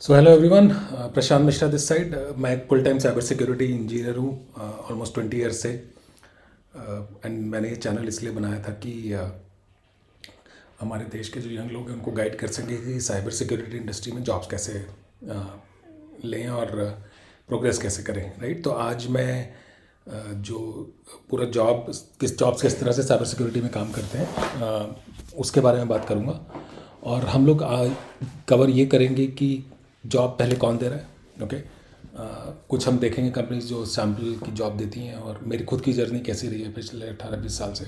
So hello everyone Prashant Mishra this side मैं एक full time cyber security engineer हूँ almost twenty years से. And uh, मैंने ये चैनल इसलिए बनाया था कि uh, हमारे देश के जो यंग लोग हैं उनको गाइड कर सकें कि साइबर सिक्योरिटी इंडस्ट्री में जॉब्स कैसे uh, लें और प्रोग्रेस कैसे करें राइट तो आज मैं uh, जो पूरा जॉब किस जॉब्स किस तरह से साइबर सिक्योरिटी में काम करते हैं uh, उसके बारे में बात करूँगा। और हम लोग कवर ये करेंगे कि जॉब पहले कौन दे रहा है? ओके कुछ हम देखेंगे कंपनीज़ जो सैंपल की जॉब देती हैं और मेरी खुद की जर्नी कैसी रही है पिछले अठारह बीस साल से?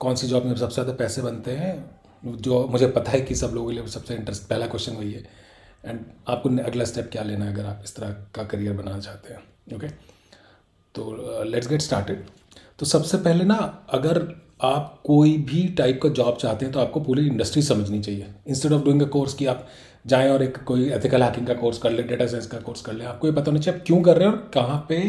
कौन सी जॉब में सबसे ज़्यादा पैसे बनते हैं? जो मुझे पता है कि सब लोगों के लिए सबसे इंटरेस्ट पहला क्वेश्चन वही है। एंड आपको अगला स्टेप क्या लेना है अगर आप इस तरह का करियर बनाना चाहते हैं? ओके तो लेट्स गेट स्टार्टेड तो सबसे पहले ना, अगर आप कोई भी टाइप का जॉब चाहते हैं तो आपको पूरी इंडस्ट्री समझनी चाहिए। Instead of doing a course कि आप जाएँ और एक कोई एथिकल हैकिंग का कोर्स कर ले डेटा साइंस का कोर्स कर ले। आपको ये पता होना चाहिए आप क्यों कर रहे हैं और कहाँ पे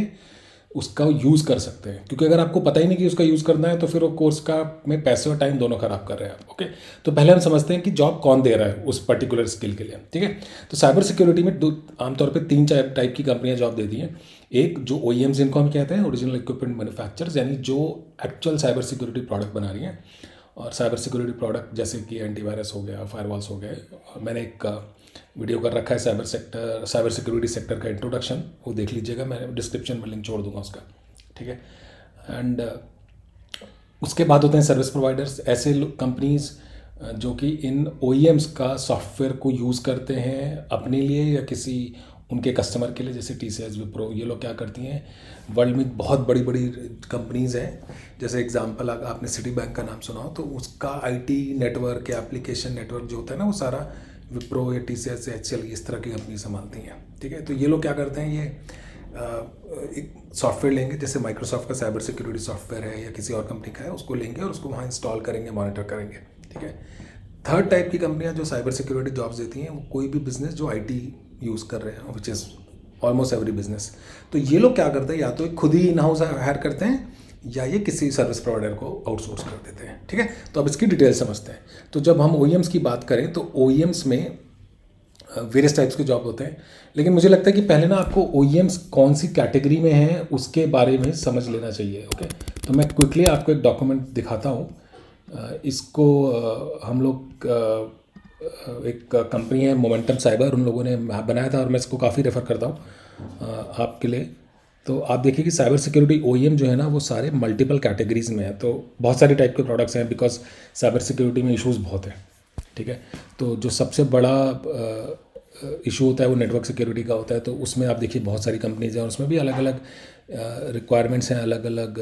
उसका यूज़ कर सकते हैं। क्योंकि अगर आपको पता ही नहीं कि उसका यूज़ करना है तो फिर वो कोर्स का में पैसे और टाइम दोनों खराब कर रहे हैं आप ओके तो पहले हम समझते हैं कि जॉब कौन दे रहा है उस पर्टिकुलर स्किल के लिए, ठीक है? तो साइबर सिक्योरिटी में दो, आमतौर पर तीन चार टाइप की कंपनियाँ जॉब देती हैं। एक, जो ओ जिनको हम कहते हैं ओरिजिनल इक्विपमेंट मैनुफैक्चर यानी जो एक्चुअल साइबर सिक्योरिटी प्रोडक्ट बना रही हैं और साइबर सिक्योरिटी प्रोडक्ट जैसे कि एंटीवायरस हो गया फायरवॉल्स हो गए मैंने एक वीडियो कर रखा है cyber sector cyber security sector का इंट्रोडक्शन वो देख लीजिएगा, मैं डिस्क्रिप्शन में लिंक छोड़ दूँगा उसका, ठीक है? एंड उसके बाद होते हैं सर्विस प्रोवाइडर्स ऐसे कंपनीज़ जो कि इन ओ का सॉफ्टवेयर को यूज़ करते हैं अपने लिए या किसी उनके कस्टमर के लिए, जैसे टी सी एस विप्रो ये लोग क्या करती हैं? वर्ल्ड में बहुत बड़ी बड़ी कंपनीज़ हैं। जैसे एग्जांपल आपने सिटी बैंक का नाम सुना हो तो उसका आईटी नेटवर्क या एप्लीकेशन नेटवर्क जो होता है ना, वो सारा विप्रो या T C S H L इस तरह की कंपनी संभालती हैं। ठीक है? तो ये लोग क्या करते हैं, ये एक सॉफ्टवेयर लेंगे, जैसे माइक्रोसॉफ्ट का साइबर सिक्योरिटी सॉफ्टवेयर है या किसी और कंपनी का है, उसको लेंगे और उसको वहाँ इंस्टॉल करेंगे मॉनिटर करेंगे। ठीक है? थर्ड टाइप की कंपनियाँ जो साइबर सिक्योरिटी जॉब्स देती हैं, वो कोई भी बिज़नेस जो आईटी यूज़ कर रहे हैं which is almost every business तो ये लोग क्या करते हैं, या तो खुद ही इन हाउस हायर करते हैं, या ये किसी सर्विस प्रोवाइडर को आउटसोर्स कर देते हैं, ठीक है? तो अब इसकी डिटेल समझते हैं। तो जब हम ओ की बात करें तो ओ में वेरियस टाइप्स के जॉब होते हैं। लेकिन मुझे लगता है कि पहले ना आपको ओ कौन सी कैटेगरी में है, उसके बारे में समझ लेना चाहिए ओके तो मैं क्विकली आपको एक डॉक्यूमेंट दिखाता हूँ। इसको हम लोग एक कंपनी है मोमेंटम साइबर उन लोगों ने बनाया था और मैं इसको काफ़ी रेफ़र करता हूँ आपके लिए। तो आप देखिए कि साइबर सिक्योरिटी ओ जो है ना, वो सारे मल्टीपल कैटेगरीज में है। तो बहुत सारे टाइप के प्रोडक्ट्स हैं बिकॉज़ साइबर सिक्योरिटी में इशूज़ बहुत हैं, ठीक है? तो जो सबसे बड़ा इशू होता है वो नेटवर्क सिक्योरिटी का होता है। तो उसमें आप देखिए बहुत सारी कंपनीज़ हैं और उसमें भी अलग अलग रिक्वायरमेंट्स हैं अलग अलग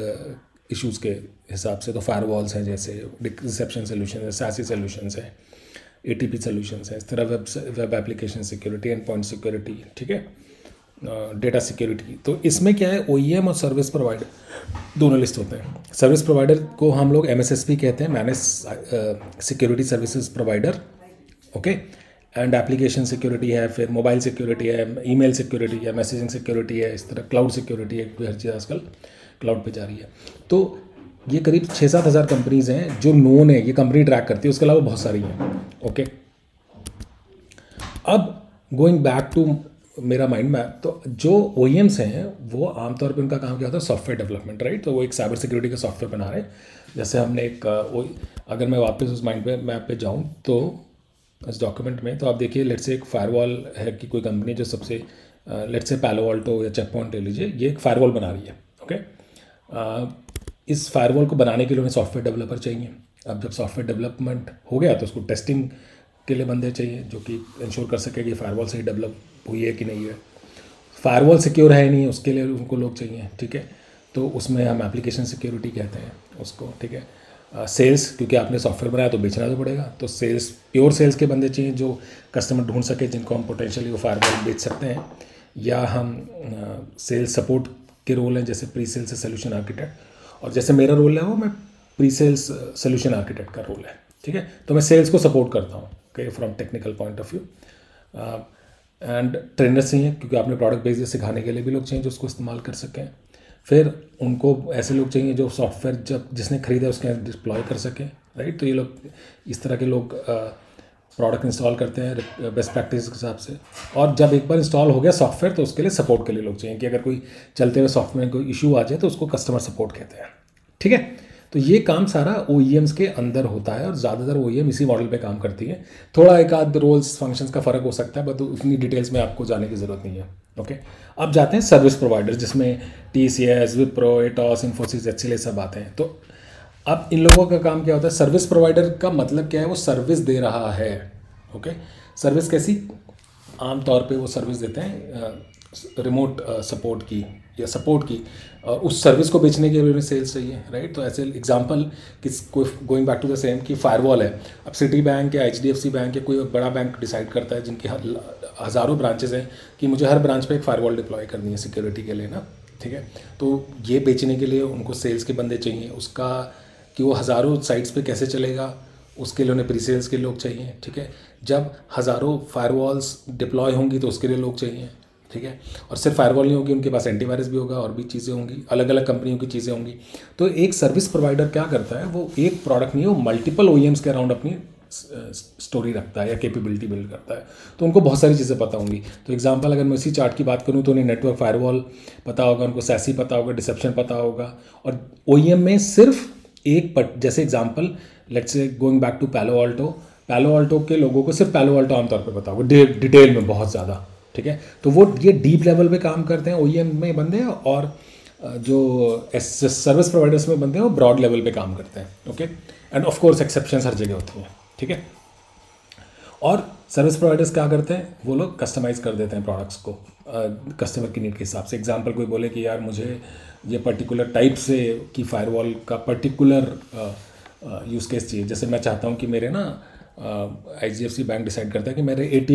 इश्यूज़ के हिसाब से। तो फायर वॉल्स हैं जैसे रिसेप्शन सोल्यूशन है सासी सोल्यूशन है। ए टी पी सोल्यूशन है, इस तरह web web application security end point security ठीक है? डेटा सिक्योरिटी तो इसमें क्या है? ओ e और सर्विस प्रोवाइडर दोनों लिस्ट होते हैं। सर्विस प्रोवाइडर को हम लोग एमएसएसपी कहते हैं manage security services provider okay and application security है, फिर मोबाइल सिक्योरिटी है ईमेल सिक्योरिटी है मैसेजिंग सिक्योरिटी है, इस तरह क्लाउड सिक्योरिटी है हर चीज़ आजकल क्लाउड पे जा रही है। तो ये करीब छः सात हज़ार कंपनीज़ हैं जो नोन है, ये कंपनी ट्रैक करती है, उसके अलावा बहुत सारी हैं ओके अब गोइंग बैक टू मेरा माइंड मैप तो जो ओ हैं, वो आमतौर पर उनका काम क्या होता है? सॉफ्टवेयर डेवलपमेंट राइट तो वो एक साइबर सिक्योरिटी का सॉफ्टवेयर बना रहे हैं। जैसे हमने एक अगर मैं वापस उस माइंड पे मैप पे जाऊँ तो इस डॉक्यूमेंट में तो आप देखिए लेट से एक फायरवॉल है कि कोई कंपनी जो सबसे लेट से पैलो या चेक पॉइंट ले लीजिए, ये एक फायरवॉल बना रही है ओके इस फायरवॉल को बनाने के लिए उन्हें सॉफ्टवेयर डेवलपर चाहिए। अब जब सॉफ्टवेयर डेवलपमेंट हो गया तो उसको टेस्टिंग के लिए बंदे चाहिए जो कि इंश्योर कर सके कि फायरवॉल सही डेवलप हुई है कि नहीं है। फायरवॉल सिक्योर है नहीं उसके लिए उनको लोग चाहिए ठीक है? तो उसमें हम एप्लीकेशन सिक्योरिटी कहते हैं उसको ठीक है? सेल्स uh, क्योंकि आपने सॉफ्टवेयर बनाया तो बेचना तो पड़ेगा। तो सेल्स प्योर सेल्स के बंदे चाहिए जो कस्टमर ढूंढ सके जिनको हम पोटेंशियली वो फायरवॉल बेच सकते हैं। या हम सेल्स uh, सपोर्ट के रोल हैं जैसे प्री सेल्स सोल्यूशन आर्किटेक्ट और जैसे मेरा रोल है वो मैं प्री सेल्स सोल्यूशन आर्किटेक्ट का रोल है, ठीक है? तो मैं सेल्स को सपोर्ट करता हूँ okay from technical point of view and trainers चाहिए क्योंकि आपने प्रोडक्ट बेसिस सिखाने के लिए भी लोग चाहिए जो उसको इस्तेमाल कर सकें फिर उनको ऐसे लोग चाहिए जो सॉफ्टवेयर जब जिसने खरीदा उसके डिप्लॉय कर सकें राइट तो ये लोग, इस तरह के लोग प्रोडक्ट इंस्टॉल करते हैं बेस्ट प्रैक्टिस के हिसाब से। और जब एक बार इंस्टॉल हो गया सॉफ्टवेयर तो उसके लिए सपोर्ट के लिए लोग चाहिए कि अगर कोई चलते हुए सॉफ्टवेयर कोई इशू आ जाए तो उसको कस्टमर सपोर्ट कहते हैं। ठीक है? तो ये काम सारा ओ के अंदर होता है और ज़्यादातर ओईएम इसी मॉडल पे काम करती है। थोड़ा एक आध रोल्स फ़ंक्शंस का फ़र्क हो सकता है बट उतनी डिटेल्स में आपको जाने की ज़रूरत नहीं है। ओके अब जाते हैं सर्विस प्रोवाइडर जिसमें T C S Wipro Atos Infosys H सब आते हैं। तो अब इन लोगों का काम क्या होता है? सर्विस प्रोवाइडर का मतलब क्या है? वो सर्विस दे रहा है। ओके सर्विस कैसी? आमतौर पे वो सर्विस देते हैं रिमोट सपोर्ट की या सपोर्ट की। और उस सर्विस को बेचने के लिए सेल्स चाहिए राइट तो ऐसे एग्जांपल कि कोई going back to the same कि फायरवॉल है। अब सिटी बैंक या एचडीएफसी बैंक या कोई बड़ा बैंक डिसाइड करता है, जिनके हज़ारों ब्रांचेज हैं, कि मुझे हर ब्रांच पे एक फायरवॉल डिप्लॉय करनी है सिक्योरिटी के लिए ना। ठीक है? तो ये बेचने के लिए उनको सेल्स के बंदे चाहिए। उसका कि वो हज़ारों साइट्स पे कैसे चलेगा, उसके लिए उन्हें प्री सेल्स के लोग चाहिए, ठीक है? जब हज़ारों फायरवॉल्स डिप्लॉय होंगी तो उसके लिए लोग चाहिए, ठीक है? और सिर्फ़ फायरवॉल नहीं होगी, उनके पास एंटीवायरस भी होगा, और भी चीज़ें होंगी अलग अलग कंपनियों की चीज़ें होंगी। तो एक सर्विस प्रोवाइडर क्या करता है, वो एक प्रोडक्ट नहीं, वो मल्टीपल ओ के अराउंड अपनी स्टोरी रखता है या कैपेबिलिटी बिल्ड करता है। तो उनको बहुत सारी चीज़ें पता होंगी। तो एग्जांपल अगर मैं इसी चार्ट की बात करूँ तो उन्हें नेटवर्क फायरवॉल पता होगा, उनको सैसी पता होगा डिसेप्शन पता होगा, और ओ में सिर्फ़ एक पट जैसे example let's say going back to Palo Alto Palo Alto के लोगों को सिर्फ़ पैलो ऑल्टो आमतौर पर होगा डिटेल में बहुत ज़्यादा, ठीक है? तो वो ये डीप लेवल पे काम करते हैं ओ में बंदे हैं और जो सर्विस प्रोवाइडर्स में बंदे हैं, वो ब्रॉड लेवल पे काम करते हैं okay and of course exception हर जगह होती हैं, ठीक है? और सर्विस प्रोवाइडर्स क्या करते हैं? वो लोग कस्टमाइज़ कर देते हैं प्रोडक्ट्स को। कस्टमर की नीड के हिसाब से। एग्जांपल कोई बोले कि यार मुझे ये पर्टिकुलर टाइप से की फायरवॉल का पर्टिकुलर यूज़ केस चाहिए। जैसे मैं चाहता हूँ कि मेरे ना सी बैंक डिसाइड करता है कि मेरे ए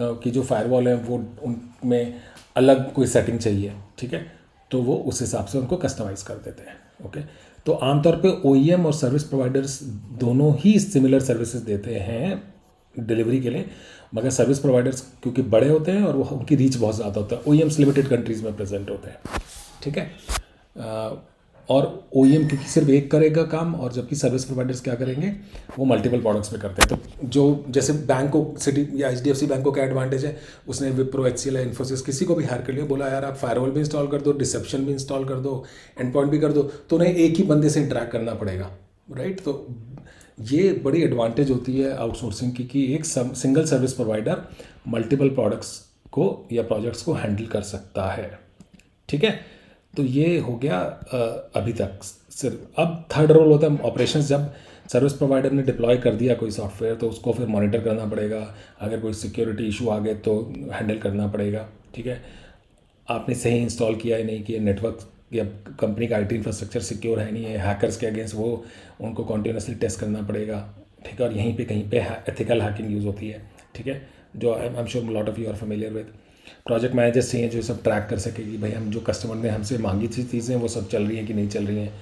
की जो फायरवॉल है वो उनमें अलग कोई सेटिंग चाहिए, ठीक है? तो वो उस हिसाब से उनको कस्टमाइज कर देते हैं ओके तो आमतौर पे ओ और सर्विस प्रोवाइडर्स दोनों ही सिमिलर सर्विसेज़ देते हैं। डिलीवरी के लिए, मगर सर्विस प्रोवाइडर्स क्योंकि बड़े होते हैं और वो उनकी रीच बहुत ज़्यादा होता है। ओ लिमिटेड कंट्रीज़ में प्रेजेंट होते हैं। ठीक है? और ओ क्योंकि सिर्फ़ एक करेगा काम और जबकि सर्विस प्रोवाइडर्स क्या करेंगे? वो मल्टीपल प्रोडक्ट्स में करते हैं। तो जो जैसे बैंक को सिटी या एच डी एफ़ बैंक को क्या एडवांटेज है? उसने विप्रो एच सी इन्फोसिस किसी को भी हायर कर लिया, बोला, यार, आप फायरवॉल भी इंस्टॉल कर दो डिसेप्शन भी इंस्टॉल कर दो एंड पॉइंट भी कर दो। तो उन्हें एक ही बंदे से इंटरेक्ट करना पड़ेगा। राइट तो ये बड़ी एडवांटेज होती है आउटसोर्सिंग की कि एक single service provider multiple products को या प्रोजेक्ट्स को हैंडल कर सकता है। ठीक है? तो ये हो गया अभी तक। सिर्फ़, अब थर्ड रोल होता है ऑपरेशन जब सर्विस प्रोवाइडर ने डिप्लॉय कर दिया कोई सॉफ्टवेयर तो उसको फिर मॉनिटर करना पड़ेगा। अगर कोई सिक्योरिटी इशू आ गए तो हैंडल करना पड़ेगा। ठीक है? आपने सही इंस्टॉल किया है नहीं किया नेटवर्क या कंपनी का आईटी इंफ्रास्ट्रक्चर सिक्योर है नहीं है हैकर्स के अगेंस्ट वो, उनको कॉन्टीन्यूसली टेस्ट करना पड़ेगा। ठीक है? और यहीं पे कहीं पे एथिकल हैकिंग यूज़ होती है। ठीक है? जो I am sure lot of you are familiar with project managers चाहिए जो सब ट्रैक कर सके कि भाई हम जो कस्टमर ने हमसे मांगी थी चीज़ें, वो सब चल रही हैं कि नहीं चल रही हैं।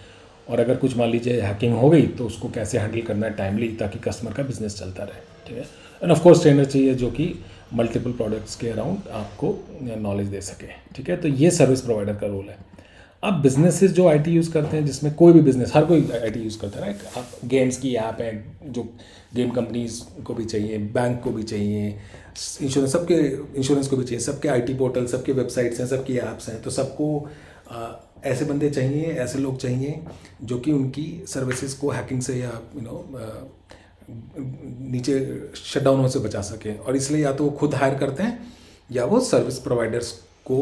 और अगर कुछ मान लीजिए हैकिंग हो गई तो उसको कैसे हैंडल करना है टाइमली ताकि कस्टमर का बिज़नेस चलता रहे। ठीक है? एंड ऑफकोर्स ट्रेनर चाहिए जो कि मल्टीपल प्रोडक्ट्स के अराउंड आपको नॉलेज दे सके। ठीक है? तो ये सर्विस प्रोवाइडर का रोल है। अब बिजनेसेस जो आईटी यूज़ करते हैं, जिसमें कोई भी बिज़नेस हर कोई आईटी यूज़ करता है राइट अब गेम्स की ऐप है, जो गेम कंपनीज़ को भी चाहिए बैंक को भी चाहिए इंश्योरेंस सबके इंश्योरेंस को भी चाहिए, सबके आईटी पोर्टल सबके वेबसाइट्स हैं, सबकी ऐप्स हैं तो सबको ऐसे बंदे चाहिए, ऐसे लोग चाहिए, जो कि उनकी सर्विसेज़ को हैकिंग से या यू नो नीचे शटडाउन से बचा सके। और इसलिए या तो वो खुद हायर करते हैं, या वो सर्विस प्रोवाइडर्स को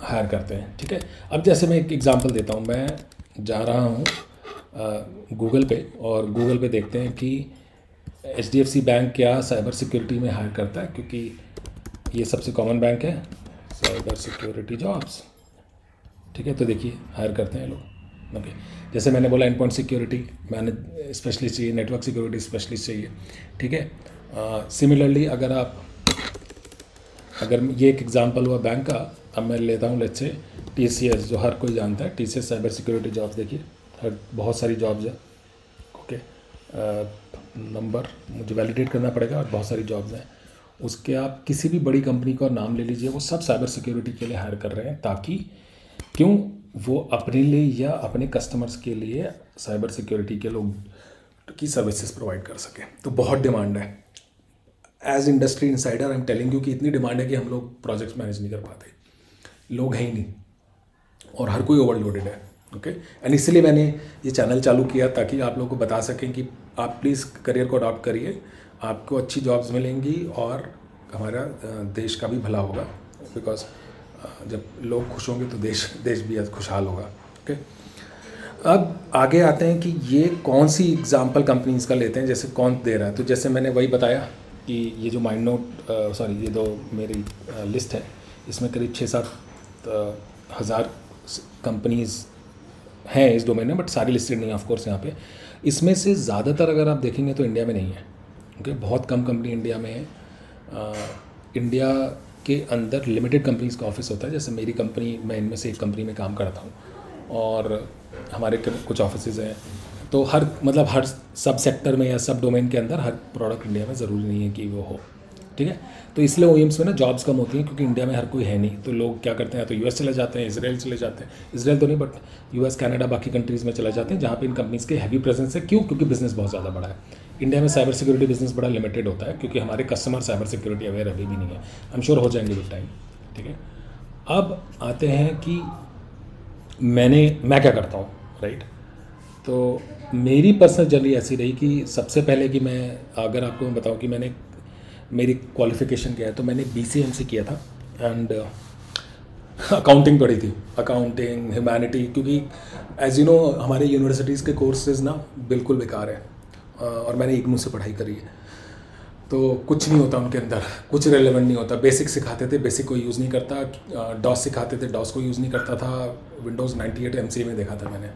हायर करते हैं, ठीक है? अब जैसे मैं एक एग्ज़ाम्पल देता हूँ, मैं जा रहा हूँ गूगल पे और गूगल पे देखते हैं कि एच डी एफ़ सी बैंक क्या साइबर सिक्योरिटी में हायर करता है, क्योंकि ये सबसे कॉमन बैंक है साइबर सिक्योरिटी जॉब्स ठीक है? तो देखिए हायर करते हैं लोग ओके जैसे मैंने बोला एंड पॉइंट सिक्योरिटी मैंने स्पेशलिस्ट चाहिए नेटवर्क सिक्योरिटी स्पेशलिस्ट चाहिए, ठीक है? सिमिलरली अगर आप, अगर ये एक एग्जांपल हुआ बैंक का अब मैं लेता हूँ लेट से टी जो हर कोई जानता है T C S cyber security jobs देखिए, हर, बहुत सारी जॉब्स हैं ओके नंबर मुझे वैलिडेट करना पड़ेगा और बहुत सारी जॉब्स हैं। उसके आप किसी भी बड़ी कंपनी का नाम ले लीजिए, वो सब साइबर सिक्योरिटी के लिए हायर कर रहे हैं, ताकि क्यों? वो अपने लिए या अपने कस्टमर्स के लिए साइबर सिक्योरिटी के लोग की सर्विसेज़ प्रोवाइड कर सकें। तो बहुत डिमांड है। As industry insider I am telling you कि इतनी डिमांड है कि हम लोग प्रोजेक्ट्स मैनेज नहीं कर पाते। लोग हैं ही नहीं। और हर कोई ओवरलोडेड है ओके एंड इसलिए मैंने ये चैनल चालू किया ताकि आप लोगों को बता सकें कि आप प्लीज़ करियर को अडॉप्ट करिए, आपको अच्छी जॉब्स मिलेंगी और हमारा देश का भी भला होगा बिकॉज़ जब लोग खुश होंगे तो देश देश भी खुशहाल होगा ओके अब आगे आते हैं कि ये कौन सी एग्ज़ाम्पल कंपनीज़ का लेते हैं, जैसे कौन दे रहा है? तो जैसे मैंने वही बताया कि ये जो माइंड नोट सॉरी ये दो मेरी लिस्ट है, इसमें करीब छः सात हज़ार कंपनीज़ हैं इस डोमेन में बट सारी लिस्टेड नहीं है ऑफकोर्स यहाँ पे। इसमें से ज़्यादातर अगर आप देखेंगे तो इंडिया में नहीं है ओके बहुत कम कंपनी इंडिया में है। इंडिया के अंदर लिमिटेड कंपनीज़ का ऑफ़िस होता है। जैसे मेरी कंपनी मैं इनमें से एक कंपनी में काम करता हूँ, और हमारे कुछ ऑफ़िस हैं। तो हर मतलब हर सब सेक्टर में या सब डोमेन के अंदर हर प्रोडक्ट इंडिया में ज़रूरी नहीं है कि वो हो। ठीक है? तो इसलिए ओ में ना जॉब्स कम होती हैं क्योंकि इंडिया में हर कोई है नहीं। तो लोग क्या करते हैं तो यूएस चले जाते हैं इसराइल चले जाते हैं। इसराइल तो नहीं बट यूएस कनाडा बाकी कंट्रीज़ में चले जाते हैं जहाँ पे इन कंपनीज़ के हैवी प्रेजेंस है। क्यों? क्योंकि बिज़नेस बहुत ज़्यादा बड़ा है। इंडिया में साइबर सिक्योरिटी बिज़नेस बड़ा लिमिटेड होता है क्योंकि हमारे कस्टमर साइबर सिक्योरिटी अवेयर अभी भी नहीं है। एम श्योर हो जाएँगे विद टाइम ठीक है? अब आते हैं कि मैंने, मैं क्या करता हूँ राइट तो मेरी पर्सनल जर्नी ऐसी रही कि सबसे पहले कि मैं, अगर आपको मैं बताऊँ कि मैंने मेरी क्वालिफिकेशन क्या है तो मैंने बी सी एम से किया था एंड अकाउंटिंग uh, पढ़ी थी। अकाउंटिंग ह्यूमैनिटी क्योंकि एज यू नो हमारे यूनिवर्सिटीज़ के कोर्सेज ना बिल्कुल बेकार है uh, और मैंने इग्नू से पढ़ाई करी है। तो कुछ नहीं होता उनके अंदर कुछ रेलेवेंट नहीं होता। बेसिक सिखाते थे बेसिक को यूज़ नहीं करता डॉस uh, सिखाते थे डॉस को यूज़ नहीं करता था। विंडोज़ 98 एट में देखा था मैंने।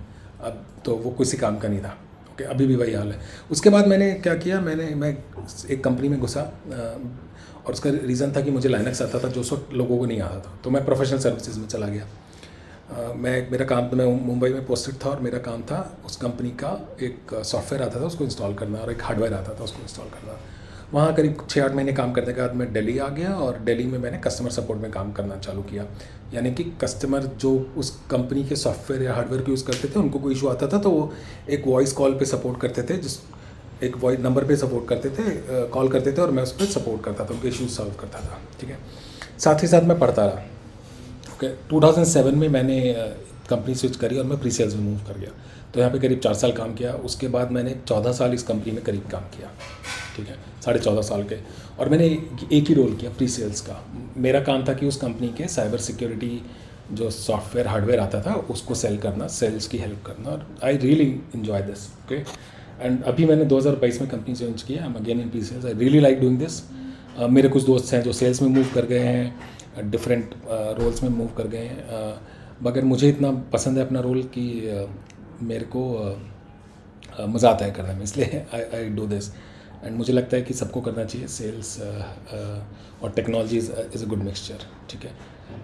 अब तो वो किसी काम का नहीं था। ओके अभी भी वही हाल है। उसके बाद मैंने क्या किया, मैंने, मैं एक कंपनी में घुसा और उसका रीज़न था कि मुझे लाइनक्स आता था, जो सो लोगों को नहीं आता था। तो मैं प्रोफेशनल सर्विसेज़ में चला गया। मैं, मेरा काम तो मैं मुंबई में पोस्टेड था और मेरा काम था उस कंपनी का एक सॉफ्टवेयर आता था, उसको इंस्टॉल करना और एक हार्डवेयर आता था, उसको इंस्टॉल करना। वहाँ करीब छः आठ महीने काम करने के बाद मैं दिल्ली आ गया और दिल्ली में मैंने कस्टमर सपोर्ट में काम करना चालू किया। यानी कि कस्टमर जो उस कंपनी के सॉफ्टवेयर या हार्डवेयर को यूज़ करते थे, उनको कोई इशू आता था तो वो एक वॉइस कॉल पे सपोर्ट करते थे, जिस एक वॉइस नंबर पे सपोर्ट करते थे कॉल करते थे और मैं उस पर सपोर्ट करता था, उनके इशूज़ सॉल्व करता था, ठीक है? साथ ही साथ मैं पढ़ता रहा, ओके? टू में मैंने कंपनी स्विच करी और मैं प्री सेल्स में मूव कर गया। तो यहाँ पे करीब चार साल काम किया। उसके बाद मैंने चौदह साल इस कंपनी में करीब काम किया, ठीक है? साढ़े चौदह साल के। और मैंने एक ही रोल किया प्री सेल्स का। मेरा काम था कि उस कंपनी के साइबर सिक्योरिटी जो सॉफ्टवेयर हार्डवेयर आता था, उसको सेल करना सेल्स की हेल्प करना। और I really enjoy this okay and अभी मैंने 2022 में कंपनी चेंज किया। I again in pre sales I really like doing this मेरे कुछ दोस्त हैं जो सेल्स में मूव कर गए हैं डिफरेंट रोल्स में मूव कर गए हैं। मगर मुझे इतना पसंद है अपना रोल कि मेरे को मज़ा आता है करने में, इसलिए I I do this and मुझे लगता है कि सबको करना चाहिए सेल्स और technology is a good mixture ठीक है?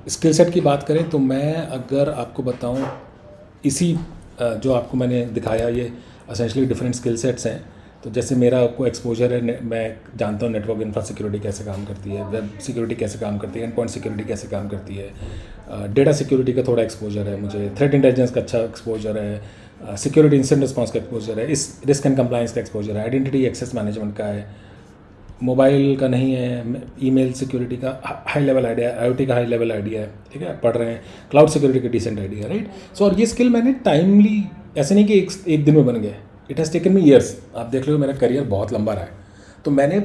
स्किल सेट की बात करें तो मैं अगर आपको बताऊँ, इसी जो आपको मैंने दिखाया, ये असेंशली डिफरेंट स्किल सेट्स हैं। तो जैसे मेरा आपको एक्सपोजर है मैं जानता हूँ नेटवर्क इंफ्रा सिक्योरिटी कैसे काम करती है वेब सिक्योरिटी कैसे काम करती है एंड पॉइंट सिक्योरिटी कैसे काम करती है। डेटा सिक्योरिटी का थोड़ा एक्सपोजर है मुझे थ्रेट इंटेलिजेंस का अच्छा एक्सपोजर है। सिक्योरिटी इंसिडेंट रिस्पॉन्स का एक्सपोजर है, इस रिस्क एंड कंप्लाइंस का एक्सपोजर है आइडेंटिटी एक्सेस मैनेजमेंट का है मोबाइल का नहीं है ईमेल सिक्योरिटी का हाई लेवल आइडिया है आईओटी का हाई लेवल आइडिया है, ठीक है, पढ़ रहे हैं क्लाउड सिक्योरिटी का डिसेंट आइडिया राइट सो और ये स्किल मैंने टाइमली ऐसे नहीं कि एक एक दिन में बन गया it has taken me years आप देख लो मेरा करियर बहुत लंबा रहा है तो मैंने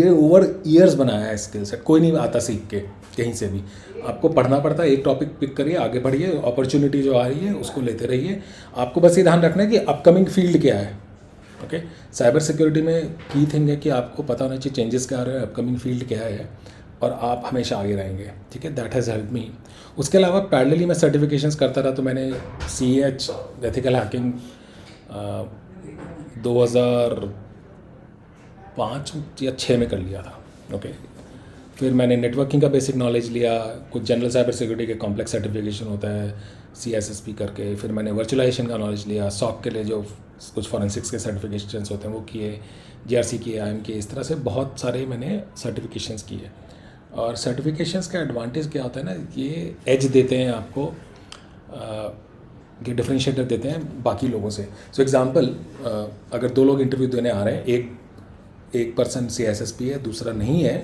ये ओवर ईयर्स बनाया है स्किल सेट कोई नहीं आता सीख के कहीं से भी। आपको पढ़ना पड़ता है, एक टॉपिक पिक करिए, आगे बढ़िए अपॉर्चुनिटी जो आ रही है, उसको लेते रहिए। आपको बस ये ध्यान रखना है कि अपकमिंग फ़ील्ड क्या है ओके साइबर सिक्योरिटी में की थिंग है कि आपको पता होना चाहिए चेंजेस क्या आ रहे हैं अपकमिंग फ़ील्ड क्या है, और आप हमेशा आगे रहेंगे, ठीक है? दैट हैज़ हेल्प मी उसके अलावा पैरेलली मैं सर्टिफिकेशंस करता रहा तो मैंने सी एच एथिकल हैकिंग दो हज़ार पाँच या छः में कर लिया था ओके फिर मैंने नेटवर्किंग का बेसिक नॉलेज लिया कुछ जनरल साइबर सिक्योरिटी के कॉम्प्लेक्स सर्टिफिकेशन होता है सी एस एस पी करके फिर मैंने वर्चुअलाइजेशन का नॉलेज लिया सॉक के लिए जो कुछ फॉरेंसिक्स के सर्टिफिकेशन होते हैं वो किए जे आर सी किए आई एम किए इस तरह से बहुत सारे मैंने सर्टिफिकेशंस किए। और सर्टिफिकेशंस का एडवांटेज क्या होता है ना ये एज देते हैं आपको के डिफ्रेंशिएटर देते हैं बाकी लोगों से। सो so, एग्जांपल अगर दो लोग इंटरव्यू देने आ रहे हैं एक एक person C S S P है दूसरा नहीं है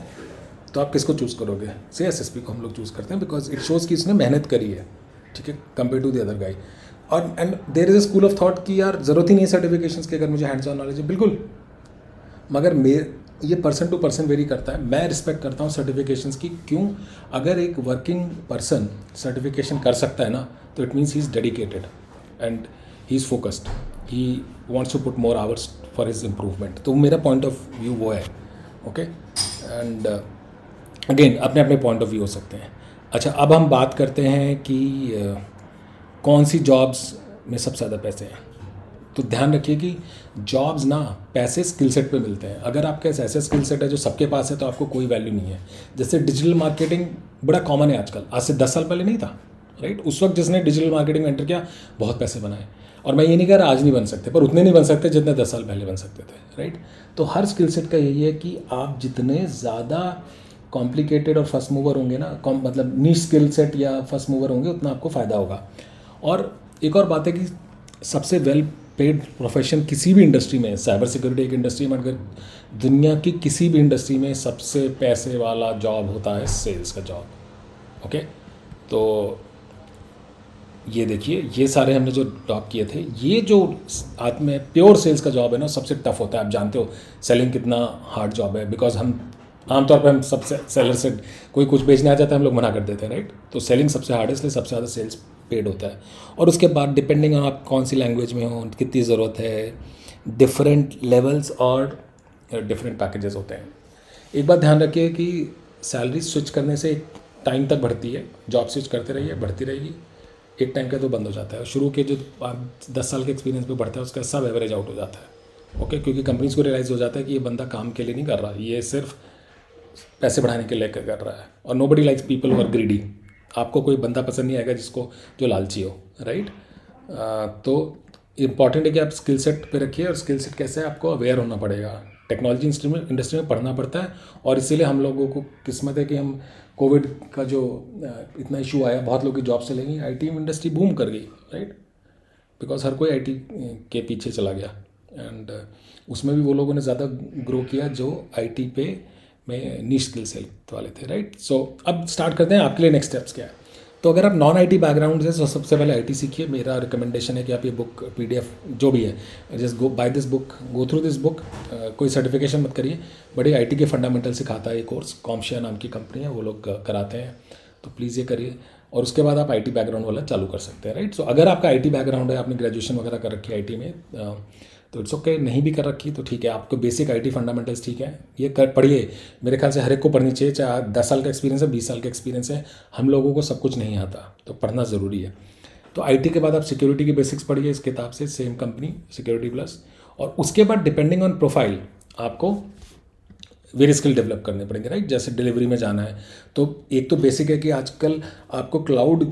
तो आप किसको चूज़ करोगे? सी एस को हम लोग चूज़ करते हैं बिकॉज़ इट शोज़ कि इसने मेहनत करी है, ठीक है compare to the other guy और and there is a school of thought कि यार, ज़रूरत ही नहीं है सर्टिफिकेशन की अगर मुझे हैंड्स ऑन नॉलेज है। बिल्कुल। मगर मे, ये पर्सन टू पर्सन वेरी करता है। मैं रिस्पेक्ट करता हूँ सर्टिफिकेशंस की। क्यों? अगर एक वर्किंग पर्सन सर्टिफिकेशन कर सकता है ना तो it means he is dedicated and he is focused he wants to put more hours for his improvement तो मेरा पॉइंट ऑफ़ व्यू वो है ओके एंड अगेन अपने अपने पॉइंट ऑफ़ व्यू हो सकते हैं। अच्छा अब हम बात करते हैं कि कौन सी जॉब्स में सबसे ज़्यादा पैसे हैं? तो ध्यान रखिए कि जॉब्स ना पैसे स्किल सेट पे मिलते हैं। अगर आपके पास ऐसे स्किल सेट है जो सबके पास है तो आपको कोई वैल्यू नहीं है। जैसे डिजिटल मार्केटिंग बड़ा कॉमन है आजकल। आज से दस साल पहले नहीं था राइट उस वक्त जिसने डिजिटल मार्केटिंग में एंटर किया, बहुत पैसे बनाए। और मैं ये नहीं कह रहा आज नहीं बन सकते, पर उतने नहीं बन सकते जितने दस साल पहले बन सकते थे राइट तो हर स्किल सेट का यही है कि आप जितने ज़्यादा कॉम्प्लिकेटेड और फ़र्स्ट मूवर होंगे ना कॉम मतलब नी स्किल सेट या फ़र्स्ट मूवर होंगे, उतना आपको फ़ायदा होगा। और एक और बात है कि सबसे वेल पेड प्रोफेशन किसी भी इंडस्ट्री में साइबर सिक्योरिटी एक इंडस्ट्री में अगर दुनिया की किसी भी इंडस्ट्री में सबसे पैसे वाला जॉब होता है सेल्स का जॉब ओके तो ये देखिए, ये सारे हमने जो जॉब किए थे, ये जो हाथ में प्योर सेल्स का जॉब है ना, सबसे टफ होता है, आप जानते हो सेलिंग कितना हार्ड जॉब है बिकॉज़ हम आमतौर पर हम सबसे सेलर से कोई कुछ बेचने आ जाता है, हम लोग मना कर देते हैं राइट तो सेलिंग सबसे हार्ड है, सबसे ज़्यादा सेल्स पेड होता है। और उसके बाद डिपेंडिंग आप कौन सी लैंग्वेज में हो, कितनी ज़रूरत है डिफरेंट लेवल्स और डिफरेंट पैकेजेस होते हैं। एक बात ध्यान रखिए कि सैलरी स्विच करने से एक टाइम तक बढ़ती है जॉब स्विच करते रहिए, बढ़ती रहेगी एक टाइम का तो बंद हो जाता है। शुरू के जो दस साल के एक्सपीरियंस पे बढ़ता है, उसका सब एवरेज आउट हो जाता है ओके क्योंकि कंपनीज़ को रियलाइज़ हो जाता है कि ये बंदा काम के लिए नहीं कर रहा, ये सिर्फ़ पैसे बढ़ाने के लिए कर रहा है? और nobody likes people were greedy आपको कोई बंदा पसंद नहीं आएगा जिसको, जो लालची हो राइट तो इंपॉर्टेंट है कि आप स्किल सेट पे रखिए और स्किल सेट कैसे है आपको अवेयर होना पड़ेगा। टेक्नोलॉजी इंडस्ट्री में इंडस्ट्री में पढ़ना पड़ता है और इसीलिए हम लोगों को किस्मत है कि हम कोविड का जो इतना इशू आया, बहुत लोग की जॉब चले गई आई इंडस्ट्री बूम कर गई राइट बिकॉज़ हर कोई आईटी के पीछे चला गया। एंड उसमें भी वो लोगों ने ज़्यादा ग्रो किया जो आईटी पे में नीच स्किल सेट वाले थे राइट सो अब स्टार्ट करते हैं, आपके लिए नेक्स्ट स्टेप्स क्या है? तो अगर आप नॉन आईटी बैकग्राउंड से तो सबसे पहले आईटी सीखिए। मेरा रिकमेंडेशन है कि आप ये बुक पीडीएफ जो भी है just go by this book go through this book कोई सर्टिफिकेशन मत करिए। बड़ी आईटी के फंडामेंटल सिखाता है ये कोर्स कॉमशिया नाम की कंपनी है, वो लोग कराते हैं। तो प्लीज़ ये करिए। और उसके बाद आप आईटी बैकग्राउंड वाला चालू कर सकते हैं राइट सो अगर आपका आईटी बैकग्राउंड है, आपने ग्रेजुएशन वगैरह कर रखी है आईटी में तो इट्स ओके नहीं भी कर रखी तो ठीक है, आपको बेसिक आईटी फंडामेंटल्स ठीक है। ये कर, पढ़िए। मेरे ख्याल से हर एक को पढ़नी चाहिए, चाहे दस साल का एक्सपीरियंस है, बीस साल का एक्सपीरियंस है, हम लोगों को सब कुछ नहीं आता तो पढ़ना ज़रूरी है। तो आईटी के बाद आप सिक्योरिटी की बेसिक्स पढ़िए इस किताब से सेम कंपनी सिक्योरिटी प्लस और उसके बाद डिपेंडिंग ऑन प्रोफ़ाइल आपको वेरी स्किल डेवलप करने पड़ेंगे राइट जैसे डिलीवरी में जाना है तो एक तो बेसिक है कि आजकल आपको क्लाउड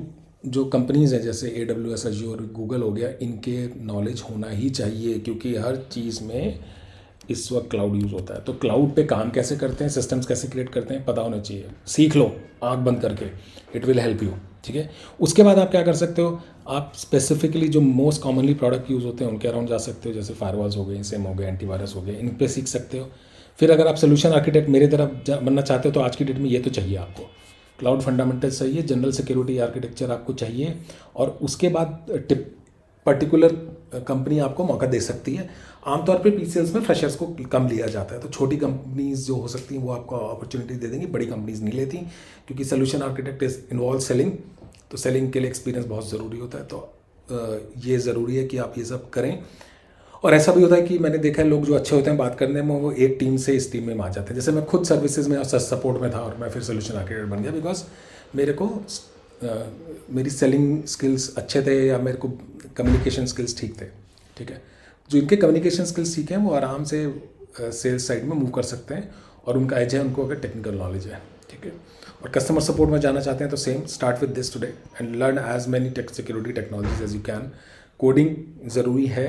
जो कंपनीज़ हैं, जैसे ए डब्ल्यू एस और गूगल हो गया, इनके नॉलेज होना ही चाहिए, क्योंकि हर चीज़ में इस वक्त क्लाउड यूज़ होता है। तो क्लाउड पे काम कैसे करते हैं सिस्टम्स कैसे क्रिएट करते हैं, पता होना चाहिए। सीख लो, आँख बंद करके इट विल हेल्प यू ठीक है? उसके बाद आप क्या कर सकते हो, आप स्पेसिफिकली जो मोस्ट कॉमनली प्रोडक्ट यूज़ होते हैं, उनके अराउंड जा सकते हो, जैसे फायरवॉल्स हो गए सेम हो गए एंटीवायरस हो गए, इन पर सीख सकते हो। फिर अगर आप सोल्यूशन आर्किटेक्ट मेरी तरफ़ बनना चाहते हो तो आज की डेट में ये तो चाहिए आपको। क्लाउड फंडामेंटल चाहिए, जनरल सिक्योरिटी आर्किटेक्चर आपको चाहिए, और उसके बाद टिप, पर्टिकुलर कंपनी आपको मौका दे सकती है। आमतौर पे पीसीएल्स में फ्रेशर्स को कम लिया जाता है तो छोटी कंपनीज़ जो हो सकती हैं, वो आपको अपॉर्चुनिटी दे देंगी, बड़ी कंपनीज़ नहीं लेती, क्योंकि solution architect is involve selling तो सेलिंग के लिए एक्सपीरियंस बहुत ज़रूरी होता है तो ये ज़रूरी है कि आप ये सब करें। और ऐसा भी होता है कि मैंने देखा है लोग जो अच्छे होते हैं बात करने में वो एक टीम से इस टीम में आ जाते हैं। जैसे मैं खुद सर्विसेज़ में और सपोर्ट में था और मैं फिर सोल्यूशन आर्किटेक्ट बन गया बिकॉज़ मेरे को आ, मेरी सेलिंग स्किल्स अच्छे थे या मेरे को कम्युनिकेशन स्किल्स ठीक थे ठीक है? जो इनके कम्युनिकेशन स्किल्स ठीक हैं वो आराम से सेल्स साइड में मूव कर सकते हैं और उनका एज है उनको अगर टेक्निकल नॉलेज है ठीक है? और कस्टमर सपोर्ट में जाना चाहते हैं तो same start with this today and learn as many tech security technologies as you can coding ज़रूरी है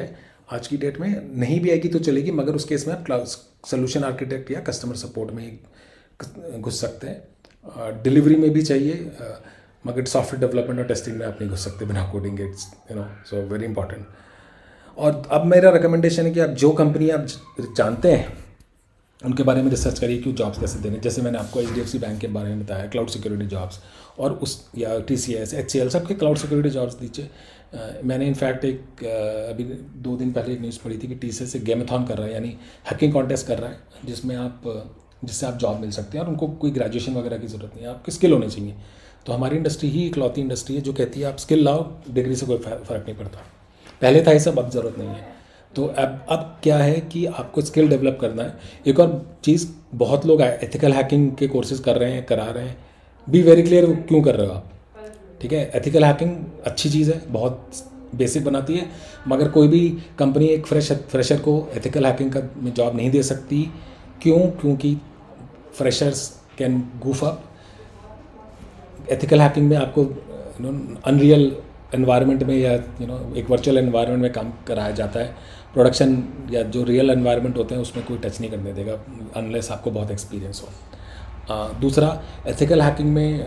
आज की डेट में नहीं भी आएगी तो चलेगी, मगर उस केस में आप सोल्यूशन आर्किटेक्ट या कस्टमर सपोर्ट में घुस सकते हैं। डिलीवरी में भी चाहिए मगर सॉफ्टवेयर डेवलपमेंट और टेस्टिंग में आप नहीं घुस सकते बिना coding it's you know so very important और अब मेरा रिकमेंडेशन है कि आप जो कंपनी आप जानते हैं, उनके बारे में रिसर्च करिए क्यों जॉब्स कैसे देने। जैसे मैंने आपको सी बैंक के बारे में बताया क्लाउड सिक्योरिटी जॉब्स और उस, या T C S H C L सबके क्लाउड सिक्योरिटी जॉब्स दीजिए। मैंने इनफैक्ट एक अभी दो दिन पहले एक न्यूज़ पढ़ी थी कि टी सी से गेमेथॉन कर रहा है, यानी हैकिंग कॉन्टेस्ट कर रहा है, जिसमें आप जिससे आप जॉब मिल सकते हैं और उनको कोई ग्रेजुएशन वगैरह की ज़रूरत नहीं है, आपकी स्किल होनी चाहिए। तो हमारी इंडस्ट्री ही इकलौती इंडस्ट्री है जो कहती है आप स्किल लाओ डिग्री से कोई फ़र्क नहीं पड़ता। पहले था ये सब, अब ज़रूरत नहीं है। तो अब अब क्या है कि आपको स्किल डेवलप करना है। एक और चीज़, बहुत लोग एथिकल हैकिंग के कोर्सेज कर रहे हैं, करा रहे हैं। बी वेरी क्लियर क्यों कर रहे हो आप? ठीक है? एथिकल हैकिंग अच्छी चीज़ है, बहुत बेसिक बनाती है, मगर कोई भी कंपनी एक फ्रेश फ्रेशर को एथिकल हैकिंग का जॉब नहीं दे सकती। क्यों? क्योंकि freshers can goof up ethical hacking में आपको यू नो अनरियल एनवायरनमेंट में या यू नो एक वर्चुअल एनवायरनमेंट में काम कराया जाता है। प्रोडक्शन या जो रियल एनवायरनमेंट होते हैं, उसमें कोई टच नहीं करने देगा अनलेस आपको बहुत एक्सपीरियंस हो। दूसरा एथिकल हैकिंग में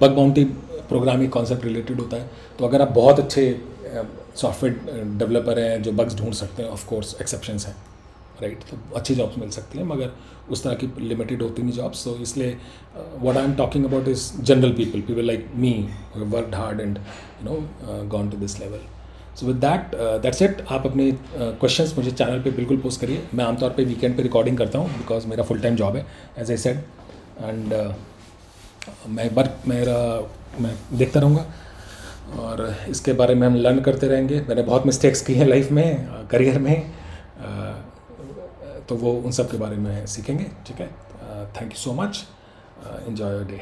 bug bounty programming concept related होता है। तो अगर आप बहुत अच्छे सॉफ्टवेयर डेवलपर हैं जो बग्स ढूंढ सकते हैं ऑफ़ कोर्स हैं राइट तो अच्छी जॉब्स मिल सकती हैं मगर उस तरह की लिमिटेड होती नहीं जॉब्स तो इसलिए what I am talking about is general people people like me work hard and you know gone to this level so with that that's it आप अपने क्वेश्चंस uh, मुझे चैनल पे बिल्कुल पोस्ट करिए। मैं आमतौर पे वीकेंड पे रिकॉर्डिंग करता हूँ बिकॉज़ मेरा फुल टाइम जॉब है एज आई सेड एंड मैं वर्क मेरा, मैं देखता रहूँगा। और इसके बारे में हम लर्न करते रहेंगे। मैंने बहुत मिस्टेक्स की हैं लाइफ में करियर में। तो वो उन सब के बारे में सीखेंगे, ठीक है? Thank you so much enjoy your day